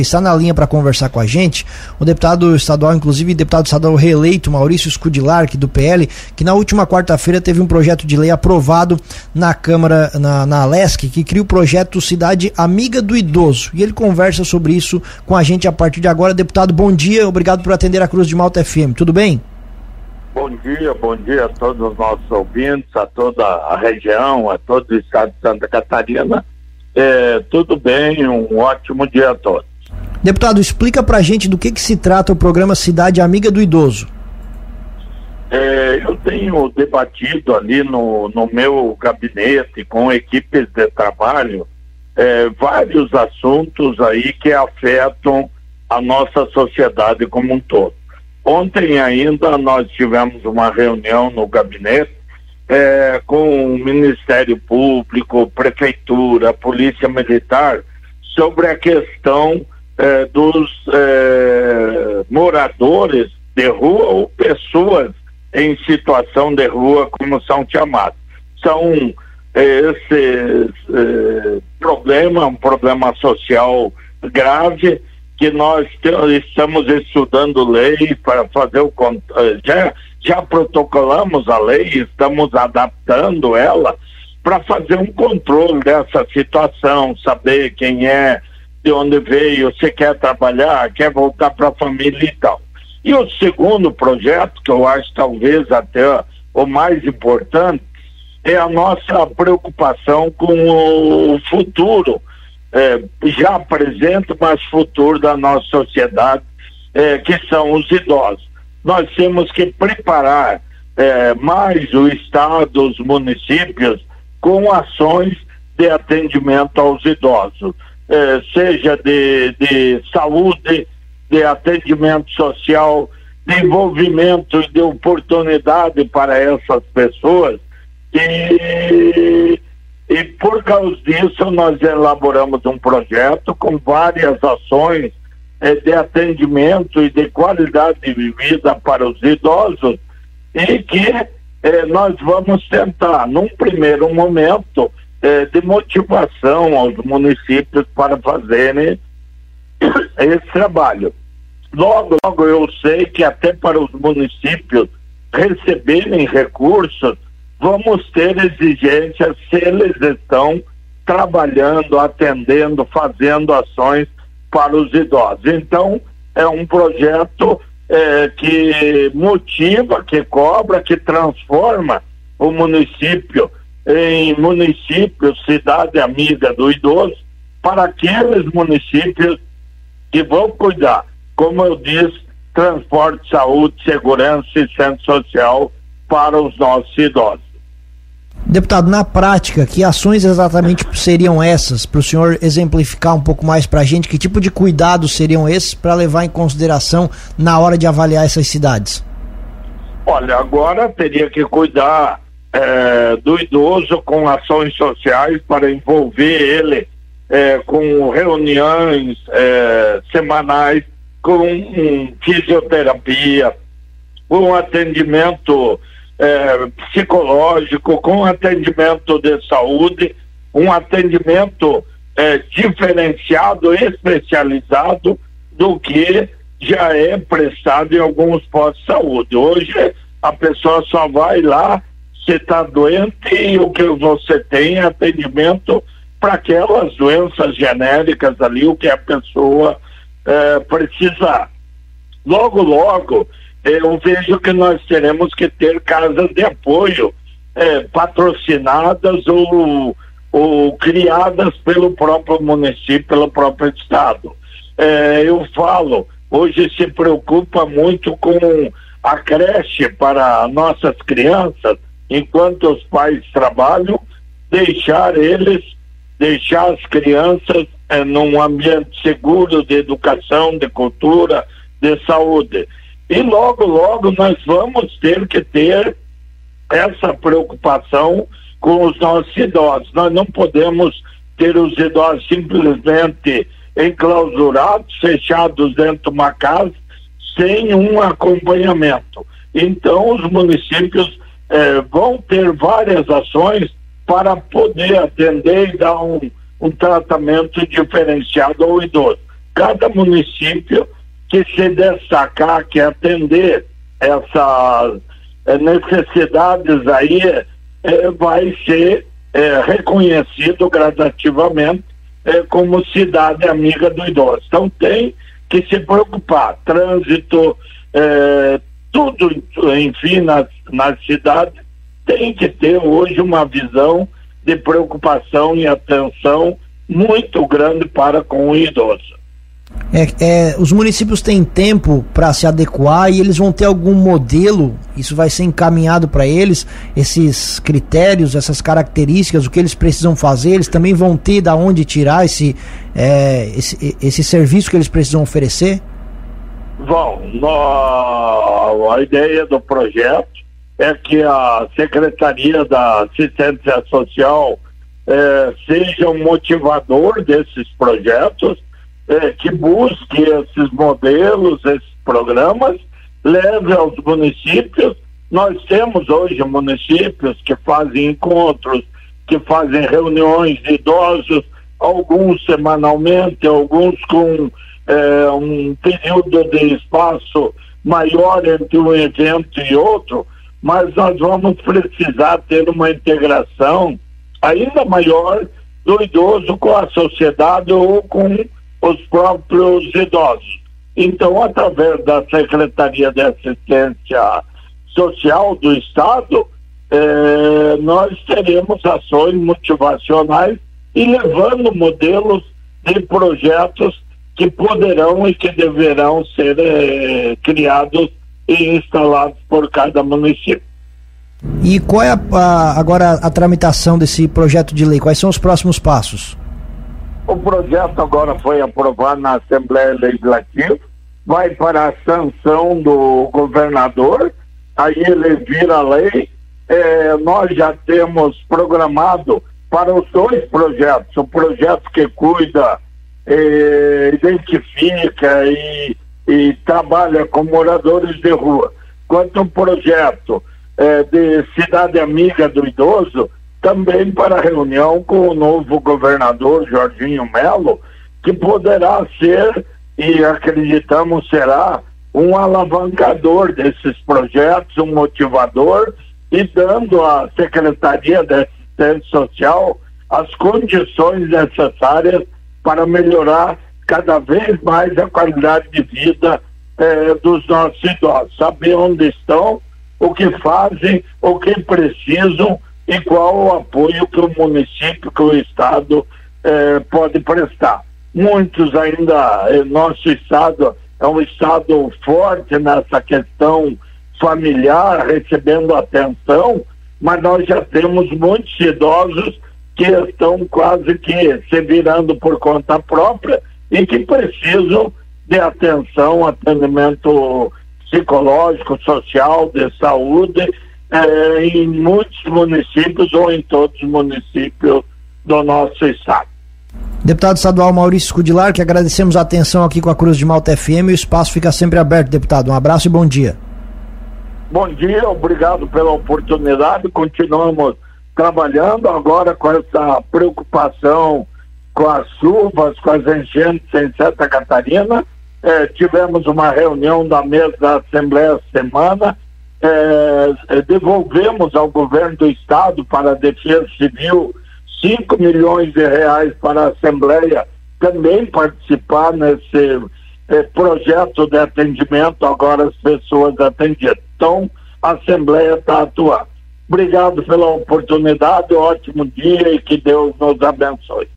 está na linha para conversar com a gente, o deputado estadual, inclusive deputado estadual reeleito, Maurício Scudilar, do PL, que na última quarta-feira teve um projeto de lei aprovado na Câmara, na, na Alesc, que cria o projeto Cidade Amiga do Idoso. E ele conversa sobre isso com a gente a partir de agora. Deputado, bom dia, obrigado por atender a Cruz de Malta FM. Tudo bem? Bom dia, bom dia a todos os nossos ouvintes, a toda a região, a todo o estado de Santa Catarina. É, tudo bem, um ótimo dia a todos. Deputado, explica pra gente do que, que se trata o programa Cidade Amiga do Idoso. É, eu tenho debatido ali no, no meu gabinete com equipes de trabalho é, vários assuntos aí que afetam a nossa sociedade como um todo. Ontem ainda nós tivemos uma reunião no gabinete é, com o Ministério Público, Prefeitura, Polícia Militar sobre a questão eh, dos eh, moradores de rua ou pessoas em situação de rua, como são chamados. São eh, esses eh, problemas, um problema social grave, que nós estamos estudando lei para fazer o já já protocolamos a lei, estamos adaptando ela para fazer um controle dessa situação, saber quem é de onde veio, se quer trabalhar, quer voltar para a família e tal. E o segundo projeto, que eu acho talvez até o mais importante, é a nossa preocupação com o futuro, é, já presente, mas futuro da nossa sociedade, é, que são os idosos. Nós temos que preparar é, mais o Estado, os municípios, com ações de atendimento aos idosos eh, seja de, de saúde, de atendimento social, de envolvimento e de oportunidade para essas pessoas. E, e por causa disso, nós elaboramos um projeto com várias ações eh, de atendimento e de qualidade de vida para os idosos e que eh, nós vamos tentar, num primeiro momento, é, de motivação aos municípios para fazerem esse trabalho. Logo, logo eu sei que até para os municípios receberem recursos, vamos ter exigências se eles estão trabalhando, atendendo, fazendo ações para os idosos. Então, é um projeto é, que motiva, que cobra, que transforma o município em municípios, cidade amiga do idoso, para aqueles municípios que vão cuidar, como eu disse, transporte, saúde, segurança e centro social para os nossos idosos. Deputado, na prática, que ações exatamente seriam essas? Para o senhor exemplificar um pouco mais para a gente, que tipo de cuidados seriam esses para levar em consideração na hora de avaliar essas cidades? Olha, agora teria que cuidar é, do idoso com ações sociais para envolver ele é, com reuniões é, semanais, com um, fisioterapia, com atendimento é, psicológico, com atendimento de saúde, um atendimento é, diferenciado, especializado do que já é prestado em alguns postos de saúde. Hoje a pessoa só vai lá você está doente e o que você tem é atendimento para aquelas doenças genéricas ali, o que a pessoa é, precisar. Logo, logo, eu vejo que nós teremos que ter casas de apoio é, patrocinadas ou, ou criadas pelo próprio município, pelo próprio estado. É, eu falo, hoje se preocupa muito com a creche para nossas crianças, enquanto os pais trabalham, deixar eles, deixar as crianças eh, num ambiente seguro de educação, de cultura, de saúde. E logo, logo nós vamos ter que ter essa preocupação com os nossos idosos. Nós não podemos ter os idosos simplesmente enclausurados, fechados dentro de uma casa, sem um acompanhamento. Então, os municípios é, vão ter várias ações para poder atender e dar um, um tratamento diferenciado ao idoso. cada município que se destacar, que atender essas eh, necessidades aí, eh, vai ser eh, reconhecido gradativamente como cidade amiga do idoso. Então tem que se preocupar. Trânsito, tudo, enfim, nas, nas cidades, tem que ter hoje uma visão de preocupação e atenção muito grande para com o idoso. É, é, os municípios têm tempo para se adequar e eles vão ter algum modelo, isso vai ser encaminhado para eles, esses critérios, essas características, o que eles precisam fazer, eles também vão ter da onde tirar esse, é, esse, esse serviço que eles precisam oferecer? Vão. a ideia do projeto é que a Secretaria da Assistência Social é, seja um motivador desses projetos, é, que busque esses modelos, esses programas, leve aos municípios. Nós temos hoje municípios que fazem encontros, que fazem reuniões de idosos, alguns semanalmente, alguns com é, um período de espaço maior entre um evento e outro, mas nós vamos precisar ter uma integração ainda maior do idoso com a sociedade ou com os próprios idosos. Então, através da Secretaria de Assistência Social do Estado, eh, nós teremos ações motivacionais e levando modelos de projetos que poderão e que deverão ser eh, criados e instalados por cada município. E qual é a, a, agora a tramitação desse projeto de lei? Quais são os próximos passos? O projeto agora foi aprovado na Assembleia Legislativa, vai para a sanção do governador, aí ele vira lei. É, nós já temos programado para os dois projetos, o projeto que cuida, é, identifica e, e trabalha com moradores de rua, quanto o projeto é, de cidade amiga do idoso, também para reunião com o novo governador Jorginho Melo, que poderá ser, e acreditamos será, um alavancador desses projetos, um motivador, e dando à Secretaria da Assistência Social as condições necessárias para melhorar cada vez mais a qualidade de vida eh, dos nossos idosos. Saber onde estão, o que fazem, o que precisam e qual o apoio que o município, que o Estado eh, pode prestar. Muitos ainda, eh, nosso Estado é um Estado forte nessa questão familiar, recebendo atenção, mas nós já temos muitos idosos que estão quase que se virando por conta própria e que precisam de atenção, atendimento psicológico, social, de saúde é, em muitos municípios ou em todos os municípios do nosso estado. Deputado estadual Maurício Scudilar, que agradecemos a atenção aqui com a Cruz de Malta FM. O espaço fica sempre aberto, deputado. Um abraço e bom dia. Bom dia, obrigado pela oportunidade. Continuamos trabalhando agora com essa preocupação com as chuvas, com as enchentes em Santa Catarina. É, tivemos uma reunião da mesa da Assembleia semana é, é, devolvemos ao governo do estado para a defesa civil 5 milhões de reais para a Assembleia também participar nesse projeto de atendimento agora as pessoas atendidas. Então, a Assembleia está atuando. Obrigado pela oportunidade, ótimo dia e que Deus nos abençoe.